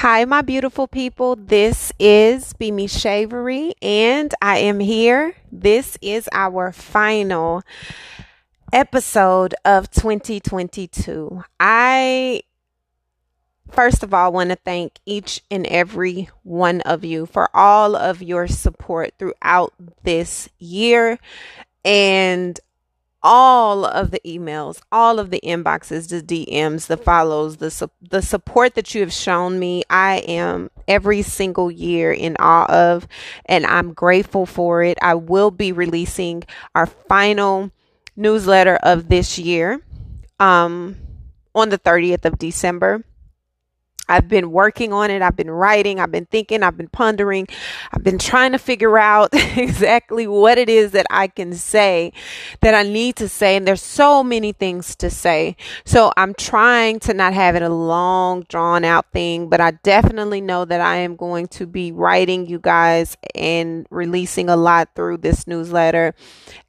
Hi, my beautiful people. This is Bimi Shavery, and I am here. This is our final episode of 2022. I first of all want to thank each and every one of you for all of your support throughout this year and all of the emails, all of the inboxes, the DMs, the follows, the su- the support that you have shown me. I am every single year in awe of, and I'm grateful for it. I will be releasing our final newsletter of this year um, on the 30th of December. I've been working on it. I've been writing. I've been thinking. I've been pondering. I've been trying to figure out exactly what it is that I can say that I need to say. And there's so many things to say. So I'm trying to not have it a long, drawn out thing, but I definitely know that I am going to be writing you guys and releasing a lot through this newsletter.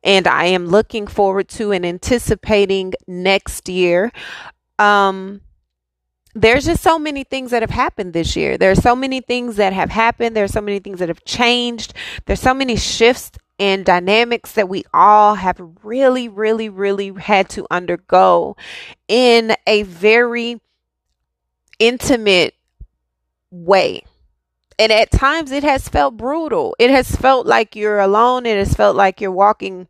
And I am looking forward to and anticipating next year. Um, there's just so many things that have happened this year. There's so many things that have happened. There's so many things that have changed. There's so many shifts and dynamics that we all have really, really, really had to undergo in a very intimate way. And at times it has felt brutal. It has felt like you're alone. It has felt like you're walking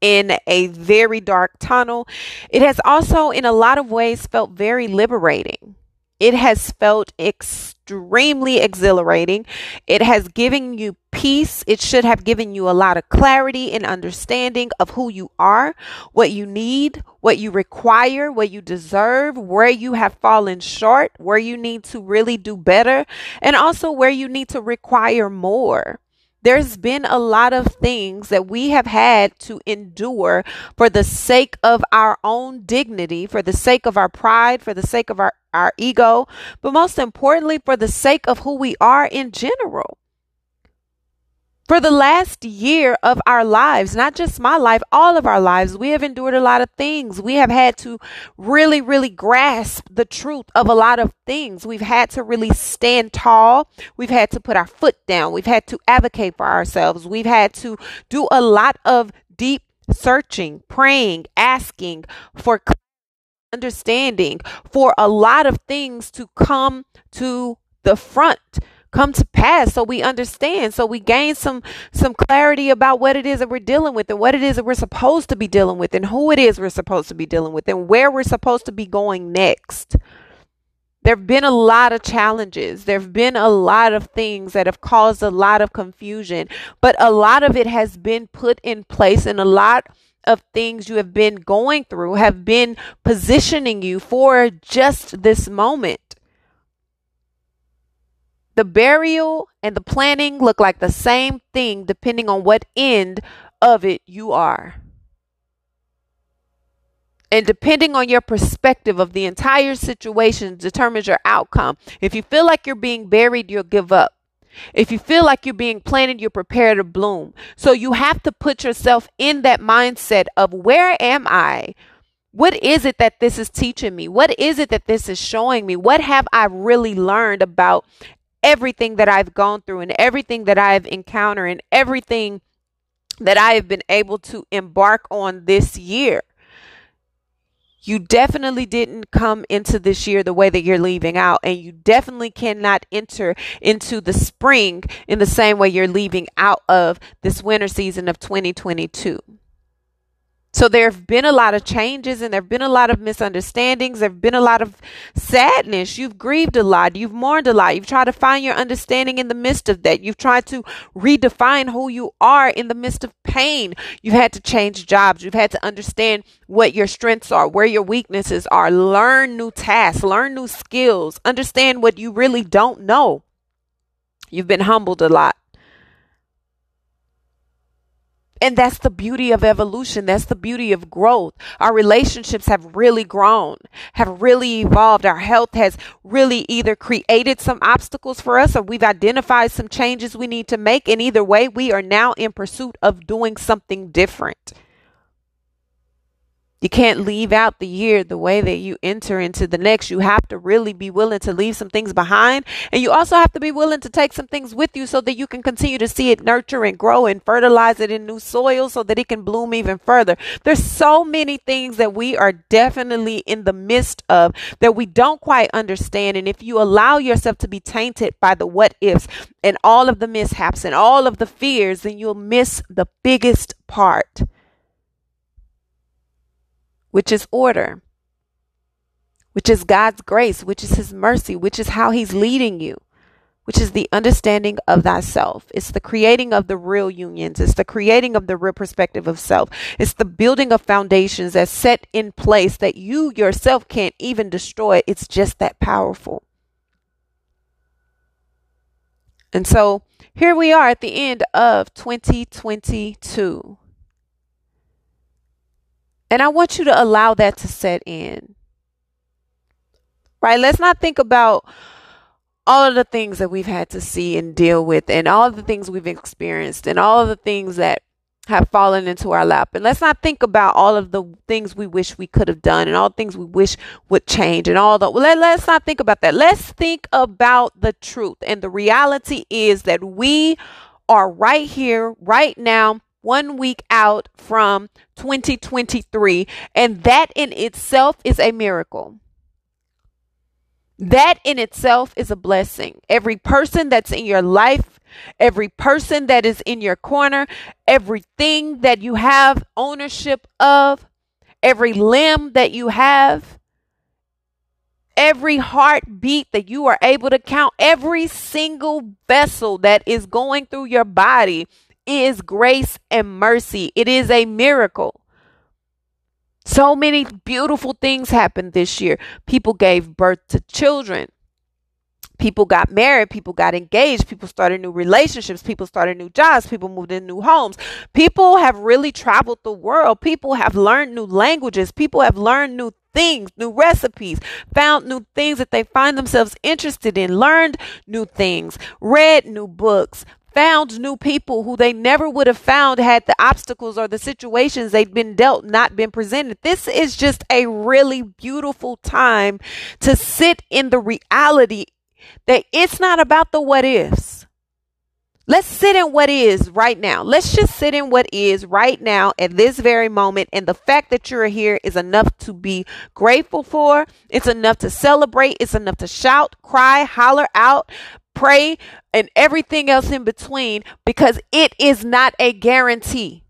in a very dark tunnel. It has also, in a lot of ways, felt very liberating. It has felt extremely exhilarating. It has given you peace. It should have given you a lot of clarity and understanding of who you are, what you need, what you require, what you deserve, where you have fallen short, where you need to really do better, and also where you need to require more there's been a lot of things that we have had to endure for the sake of our own dignity, for the sake of our pride, for the sake of our, our ego, but most importantly, for the sake of who we are in general for the last year of our lives, not just my life, all of our lives, we have endured a lot of things. We have had to really, really grasp the truth of a lot of things. We've had to really stand tall. We've had to put our foot down. We've had to advocate for ourselves. We've had to do a lot of deep searching, praying, asking for understanding, for a lot of things to come to the front come to pass so we understand so we gain some some clarity about what it is that we're dealing with and what it is that we're supposed to be dealing with and who it is we're supposed to be dealing with and where we're supposed to be going next there have been a lot of challenges. There have been a lot of things that have caused a lot of confusion, but a lot of it has been put in place, and a lot of things you have been going through have been positioning you for just this moment. The burial and the planning look like the same thing depending on what end of it you are. And depending on your perspective of the entire situation determines your outcome. If you feel like you're being buried, you'll give up. If you feel like you're being planted, you're prepared to bloom. So you have to put yourself in that mindset of where am I? What is it that this is teaching me? What is it that this is showing me? What have I really learned about everything that I've gone through and everything that I've encountered and everything that I have been able to embark on this year. You definitely didn't come into this year the way that you're leaving out, and you definitely cannot enter into the spring in the same way you're leaving out of this winter season of 2022. So there have been a lot of changes and there have been a lot of misunderstandings. There have been a lot of sadness. You've grieved a lot. You've mourned a lot. You've tried to find your understanding in the midst of that. You've tried to redefine who you are in the midst of pain. You've had to change jobs. You've had to understand what your strengths are, where your weaknesses are, learn new tasks, learn new skills, understand what you really don't know. You've been humbled a lot. And that's the beauty of evolution. That's the beauty of growth. Our relationships have really grown, have really evolved. Our health has really either created some obstacles for us or we've identified some changes we need to make. And either way, we are now in pursuit of doing something different. You can't leave out the year the way that you enter into the next. You have to really be willing to leave some things behind. And you also have to be willing to take some things with you so that you can continue to see it nurture and grow and fertilize it in new soil so that it can bloom even further. There's so many things that we are definitely in the midst of that we don't quite understand. And if you allow yourself to be tainted by the what ifs and all of the mishaps and all of the fears, then you'll miss the biggest part which is order, which is God's grace, which is His mercy, which is how He's leading you, which is the understanding of thyself. It's the creating of the real unions. It's the creating of the real perspective of self. It's the building of foundations that's set in place that you yourself can't even destroy. It's just that powerful. And so here we are at the end of 2022. And I want you to allow that to set in. Right? Let's not think about all of the things that we've had to see and deal with, and all the things we've experienced, and all of the things that have fallen into our lap. And let's not think about all of the things we wish we could have done and all the things we wish would change and all the let, let's not think about that. Let's think about the truth. And the reality is that we are right here, right now, one week out from 2023. And that in itself is a miracle. That in itself is a blessing. Every person that's in your life, every person that is in your corner, everything that you have ownership of, every limb that you have, every heartbeat that you are able to count, every single vessel that is going through your body is grace and mercy. It is a miracle. So many beautiful things happened this year. People gave birth to children. People got married, people got engaged, people started new relationships, people started new jobs, people moved in new homes. People have really traveled the world. People have learned new languages, people have learned new things, new recipes, found new things that they find themselves interested in, learned new things, read new books, found new people who they never would have found had the obstacles or the situations they'd been dealt not been presented. This is just a really beautiful time to sit in the reality that it's not about the what ifs. Let's sit in what is right now. Let's just sit in what is right now at this very moment. And the fact that you're here is enough to be grateful for. It's enough to celebrate. It's enough to shout, cry, holler out, pray, and everything else in between because it is not a guarantee.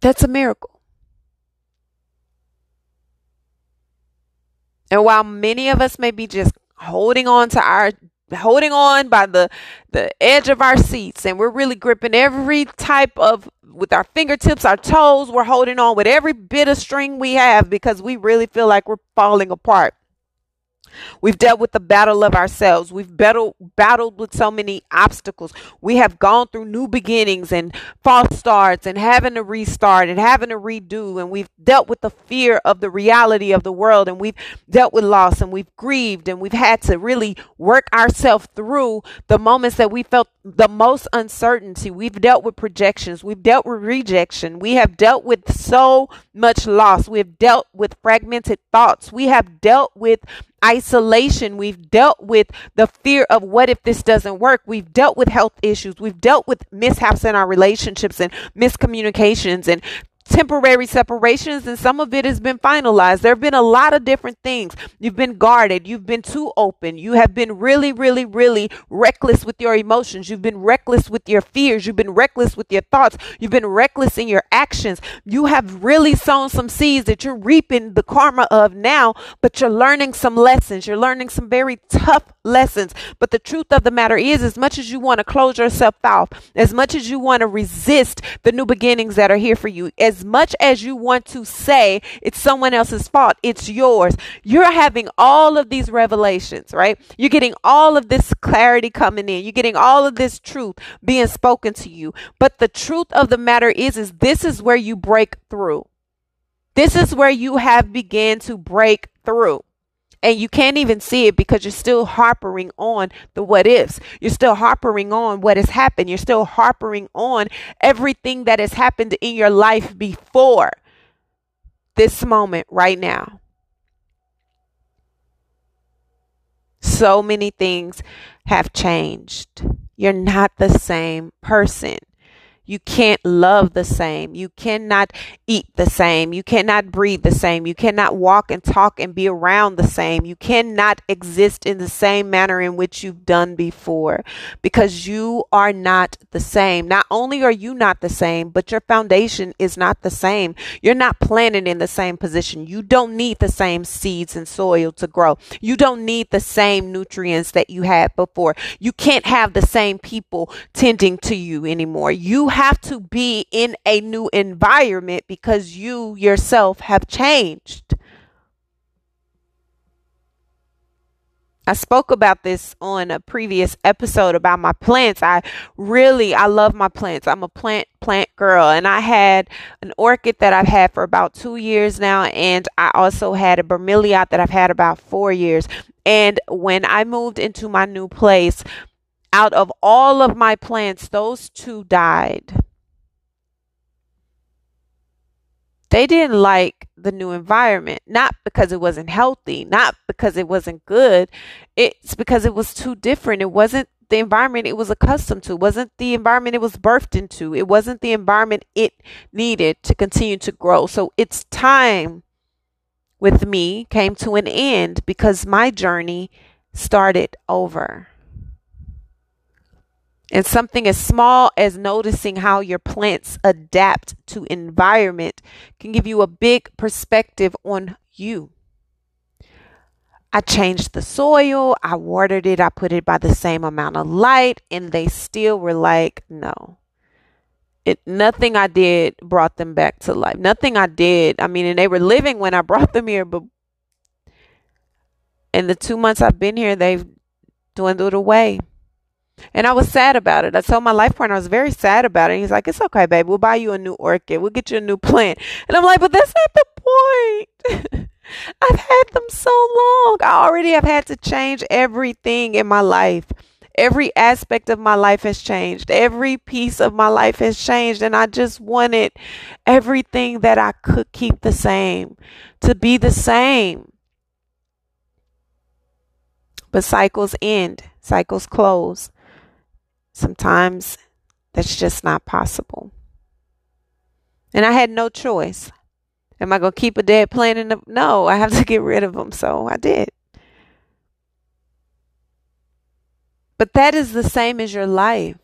That's a miracle. And while many of us may be just holding on to our holding on by the the edge of our seats and we're really gripping every type of with our fingertips, our toes, we're holding on with every bit of string we have because we really feel like we're falling apart. We've dealt with the battle of ourselves. We've battled, battled with so many obstacles. We have gone through new beginnings and false starts and having to restart and having to redo. And we've dealt with the fear of the reality of the world. And we've dealt with loss and we've grieved and we've had to really work ourselves through the moments that we felt the most uncertainty. We've dealt with projections. We've dealt with rejection. We have dealt with so much loss. We've dealt with fragmented thoughts. We have dealt with isolation. We've dealt with the fear of what if this doesn't work. We've dealt with health issues. We've dealt with mishaps in our relationships and miscommunications and temporary separations and some of it has been finalized. There have been a lot of different things. You've been guarded. You've been too open. You have been really, really, really reckless with your emotions. You've been reckless with your fears. You've been reckless with your thoughts. You've been reckless in your actions. You have really sown some seeds that you're reaping the karma of now, but you're learning some lessons. You're learning some very tough lessons. But the truth of the matter is, as much as you want to close yourself off, as much as you want to resist the new beginnings that are here for you, as as much as you want to say it's someone else's fault, it's yours. You're having all of these revelations, right? You're getting all of this clarity coming in. You're getting all of this truth being spoken to you. But the truth of the matter is, is this is where you break through. This is where you have began to break through. And you can't even see it because you're still harpering on the what ifs. You're still harpering on what has happened. You're still harpering on everything that has happened in your life before this moment right now. So many things have changed. You're not the same person. You can't love the same. You cannot eat the same. You cannot breathe the same. You cannot walk and talk and be around the same. You cannot exist in the same manner in which you've done before because you are not the same. Not only are you not the same, but your foundation is not the same. You're not planted in the same position. You don't need the same seeds and soil to grow. You don't need the same nutrients that you had before. You can't have the same people tending to you anymore. You have to be in a new environment because you yourself have changed. I spoke about this on a previous episode about my plants. I really I love my plants. I'm a plant plant girl and I had an orchid that I've had for about 2 years now and I also had a bromeliad that I've had about 4 years. And when I moved into my new place, out of all of my plants, those two died. They didn't like the new environment, not because it wasn't healthy, not because it wasn't good. It's because it was too different. It wasn't the environment it was accustomed to, it wasn't the environment it was birthed into, it wasn't the environment it needed to continue to grow. So its time with me came to an end because my journey started over. And something as small as noticing how your plants adapt to environment can give you a big perspective on you. I changed the soil, I watered it, I put it by the same amount of light, and they still were like, no. It nothing I did brought them back to life. Nothing I did. I mean, and they were living when I brought them here, but in the two months I've been here, they've dwindled away. And I was sad about it. I told my life partner I was very sad about it. he's like, It's okay, baby. We'll buy you a new orchid. We'll get you a new plant. And I'm like, But that's not the point. I've had them so long. I already have had to change everything in my life. Every aspect of my life has changed. Every piece of my life has changed. And I just wanted everything that I could keep the same to be the same. But cycles end, cycles close. Sometimes that's just not possible. And I had no choice. Am I going to keep a dead plant in the No, I have to get rid of them, so I did. But that is the same as your life.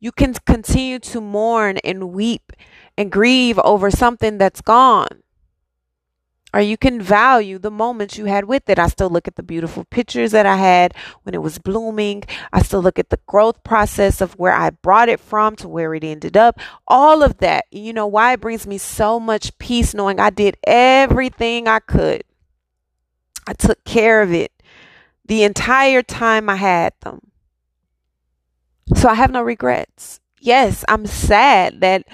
You can continue to mourn and weep and grieve over something that's gone or you can value the moments you had with it. I still look at the beautiful pictures that I had when it was blooming. I still look at the growth process of where I brought it from to where it ended up. All of that. You know why it brings me so much peace knowing I did everything I could. I took care of it the entire time I had them. So I have no regrets. Yes, I'm sad that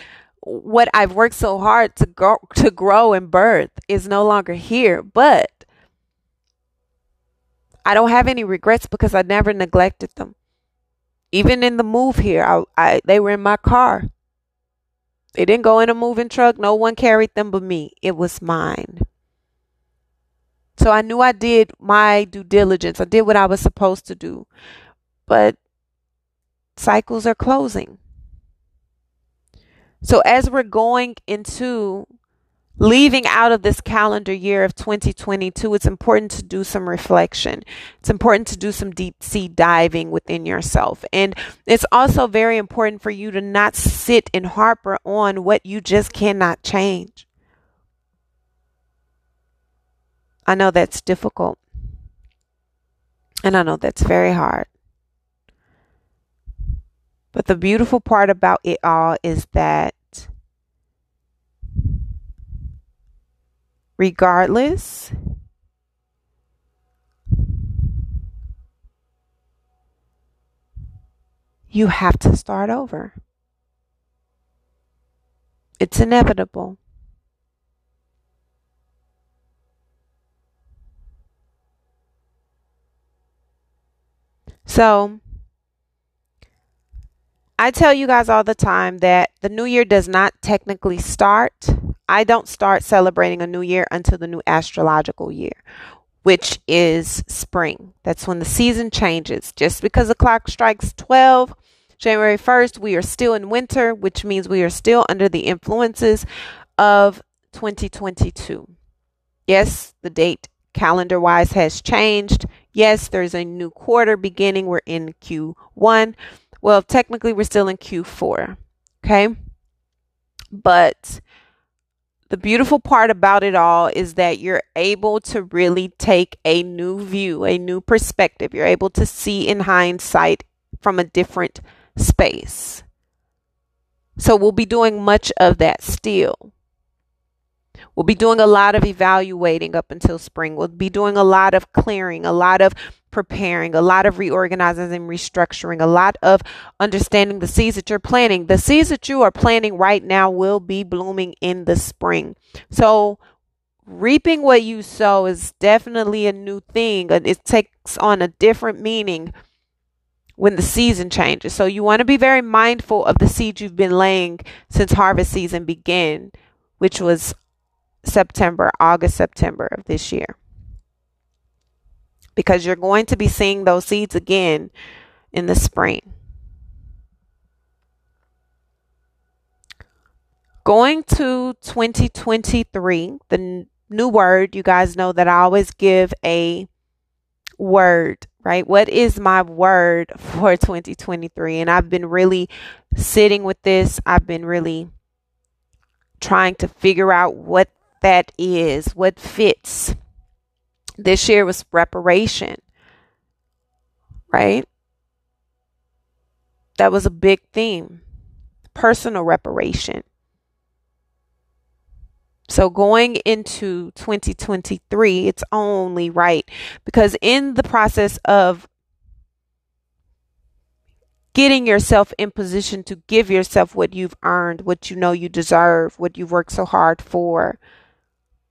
what I've worked so hard to grow to grow and birth is no longer here, but I don't have any regrets because I never neglected them. Even in the move here, I, I they were in my car. They didn't go in a moving truck. No one carried them but me. It was mine. So I knew I did my due diligence. I did what I was supposed to do. But cycles are closing. So as we're going into leaving out of this calendar year of 2022, it's important to do some reflection. It's important to do some deep sea diving within yourself. And it's also very important for you to not sit and harper on what you just cannot change. I know that's difficult. And I know that's very hard. But the beautiful part about it all is that regardless, you have to start over. It's inevitable. So, I tell you guys all the time that the new year does not technically start. I don't start celebrating a new year until the new astrological year, which is spring. That's when the season changes. Just because the clock strikes 12 January 1st, we are still in winter, which means we are still under the influences of 2022. Yes, the date calendar wise has changed. Yes, there's a new quarter beginning. We're in Q1. Well, technically, we're still in Q4. Okay. But the beautiful part about it all is that you're able to really take a new view, a new perspective. You're able to see in hindsight from a different space. So we'll be doing much of that still. We'll be doing a lot of evaluating up until spring. We'll be doing a lot of clearing, a lot of preparing, a lot of reorganizing and restructuring, a lot of understanding the seeds that you're planting. The seeds that you are planting right now will be blooming in the spring. So, reaping what you sow is definitely a new thing. And it takes on a different meaning when the season changes. So, you want to be very mindful of the seeds you've been laying since harvest season began, which was September, August, September of this year. Because you're going to be seeing those seeds again in the spring. Going to 2023, the new word, you guys know that I always give a word, right? What is my word for 2023? And I've been really sitting with this. I've been really trying to figure out what that is, what fits. This year was reparation, right? That was a big theme personal reparation. So going into 2023, it's only right because in the process of getting yourself in position to give yourself what you've earned, what you know you deserve, what you've worked so hard for,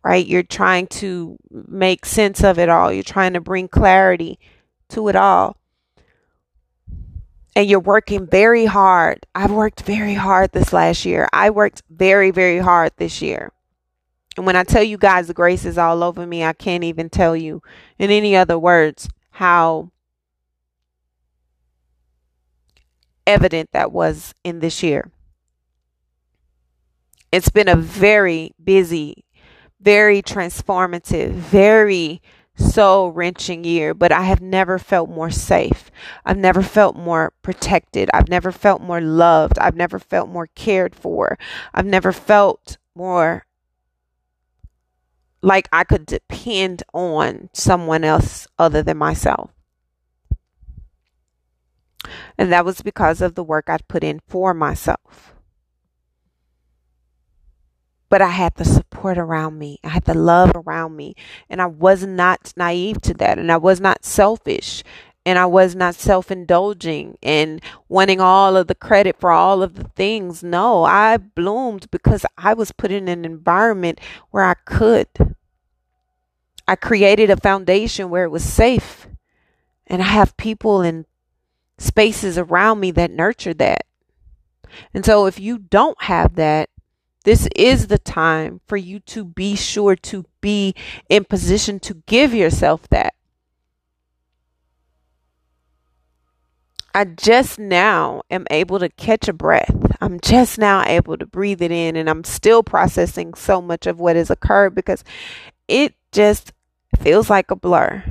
right? You're trying to make sense of it all. You're trying to bring clarity to it all. And you're working very hard. I've worked very hard this last year. I worked very, very hard this year. And when I tell you guys the grace is all over me, I can't even tell you in any other words how evident that was in this year. It's been a very busy very transformative, very soul wrenching year, but I have never felt more safe. I've never felt more protected. I've never felt more loved. I've never felt more cared for. I've never felt more like I could depend on someone else other than myself. And that was because of the work I'd put in for myself but I had the support around me. I had the love around me. And I was not naive to that. And I was not selfish. And I was not self indulging and wanting all of the credit for all of the things. No, I bloomed because I was put in an environment where I could. I created a foundation where it was safe. And I have people and spaces around me that nurture that. And so if you don't have that, this is the time for you to be sure to be in position to give yourself that. I just now am able to catch a breath. I'm just now able to breathe it in, and I'm still processing so much of what has occurred because it just feels like a blur.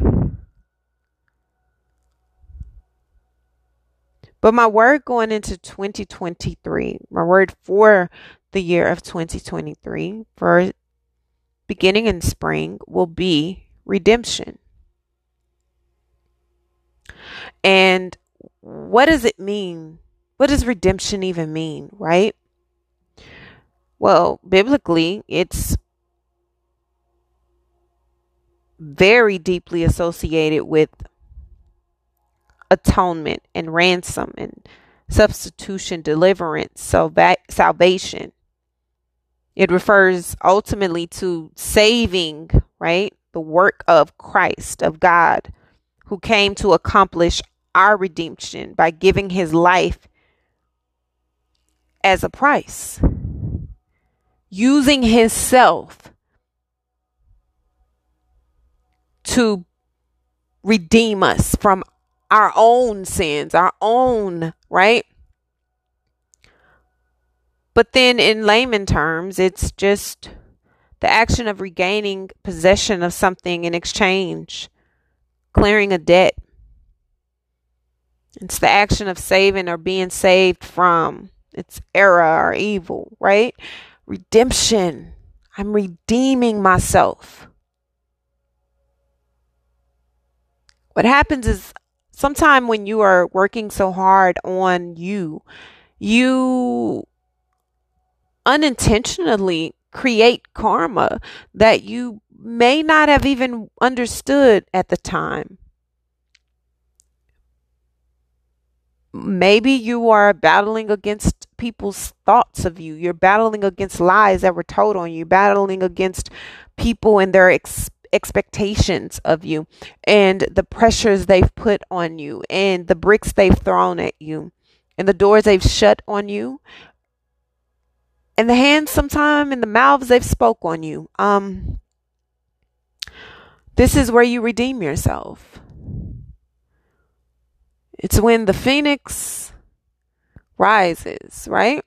But my word going into 2023, my word for the year of 2023 for beginning in spring will be redemption. And what does it mean? What does redemption even mean, right? Well, biblically, it's very deeply associated with atonement and ransom and substitution, deliverance, salva- salvation. It refers ultimately to saving, right? The work of Christ, of God, who came to accomplish our redemption by giving his life as a price, using himself to redeem us from our own sins, our own, right? But then, in layman terms, it's just the action of regaining possession of something in exchange, clearing a debt. It's the action of saving or being saved from its error or evil, right? Redemption. I'm redeeming myself. What happens is sometime when you are working so hard on you, you unintentionally create karma that you may not have even understood at the time. Maybe you are battling against people's thoughts of you. You're battling against lies that were told on you, battling against people and their ex- expectations of you, and the pressures they've put on you, and the bricks they've thrown at you, and the doors they've shut on you, and the hands sometime and the mouths they've spoke on you. Um, this is where you redeem yourself. It's when the phoenix rises, right?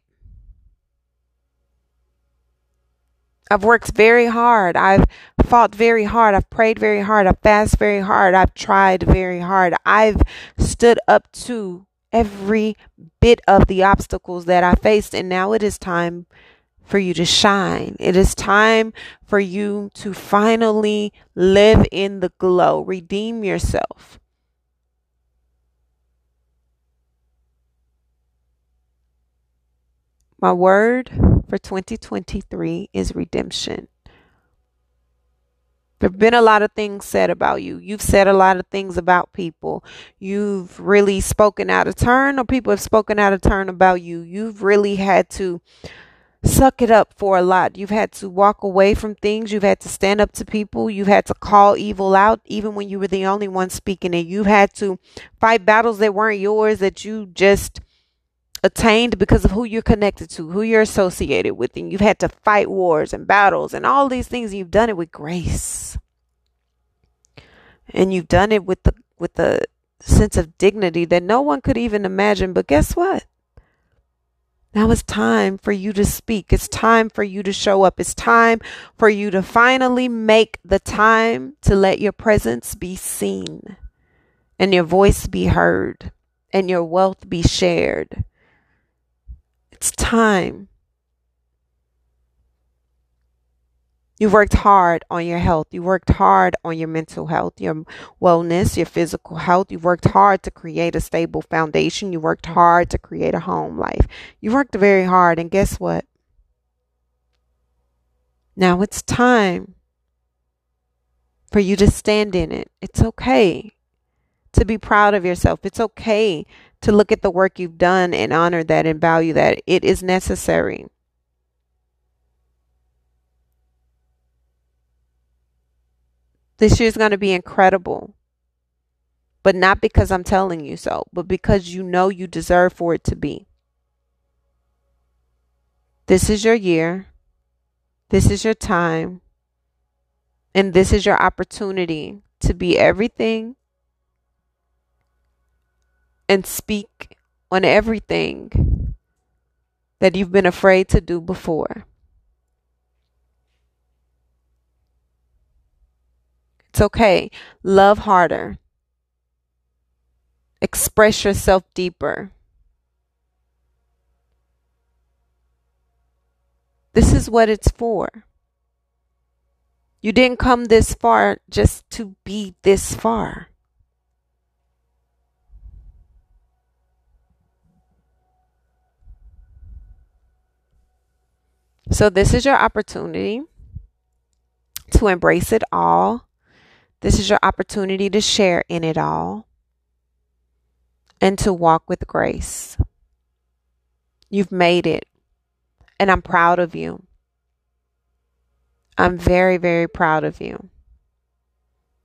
I've worked very hard. I've fought very hard. I've prayed very hard. I've fasted very hard. I've tried very hard. I've stood up to every bit of the obstacles that I faced. And now it is time for you to shine. It is time for you to finally live in the glow, redeem yourself. My word for 2023 is redemption. There have been a lot of things said about you. You've said a lot of things about people. You've really spoken out of turn, or people have spoken out of turn about you. You've really had to suck it up for a lot. You've had to walk away from things. You've had to stand up to people. You've had to call evil out, even when you were the only one speaking it. You've had to fight battles that weren't yours, that you just attained because of who you're connected to, who you're associated with. And you've had to fight wars and battles and all these things. You've done it with grace and you've done it with the with the sense of dignity that no one could even imagine. But guess what? Now it's time for you to speak. It's time for you to show up. It's time for you to finally make the time to let your presence be seen and your voice be heard and your wealth be shared. It's time You've worked hard on your health. You worked hard on your mental health, your wellness, your physical health. You've worked hard to create a stable foundation. You worked hard to create a home life. You worked very hard. And guess what? Now it's time for you to stand in it. It's okay to be proud of yourself. It's okay to look at the work you've done and honor that and value that. It is necessary. This year is going to be incredible. But not because I'm telling you so, but because you know you deserve for it to be. This is your year. This is your time. And this is your opportunity to be everything and speak on everything that you've been afraid to do before. It's okay. Love harder. Express yourself deeper. This is what it's for. You didn't come this far just to be this far. So, this is your opportunity to embrace it all this is your opportunity to share in it all and to walk with grace. You've made it, and I'm proud of you. I'm very, very proud of you.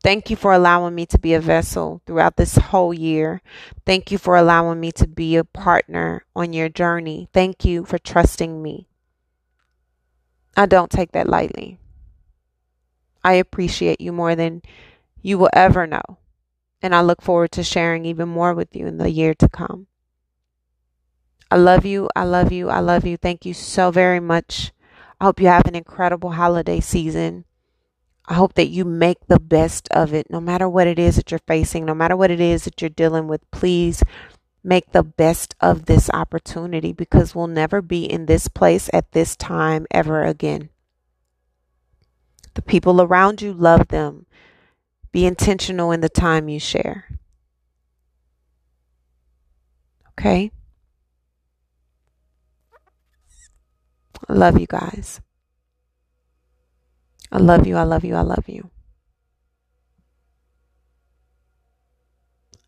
Thank you for allowing me to be a vessel throughout this whole year. Thank you for allowing me to be a partner on your journey. Thank you for trusting me. I don't take that lightly. I appreciate you more than you will ever know. And I look forward to sharing even more with you in the year to come. I love you. I love you. I love you. Thank you so very much. I hope you have an incredible holiday season. I hope that you make the best of it, no matter what it is that you're facing, no matter what it is that you're dealing with. Please make the best of this opportunity because we'll never be in this place at this time ever again. The people around you, love them. Be intentional in the time you share. Okay? I love you guys. I love you. I love you. I love you.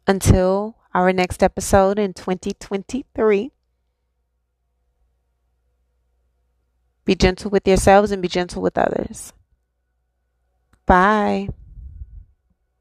Until our next episode in 2023, be gentle with yourselves and be gentle with others. Bye.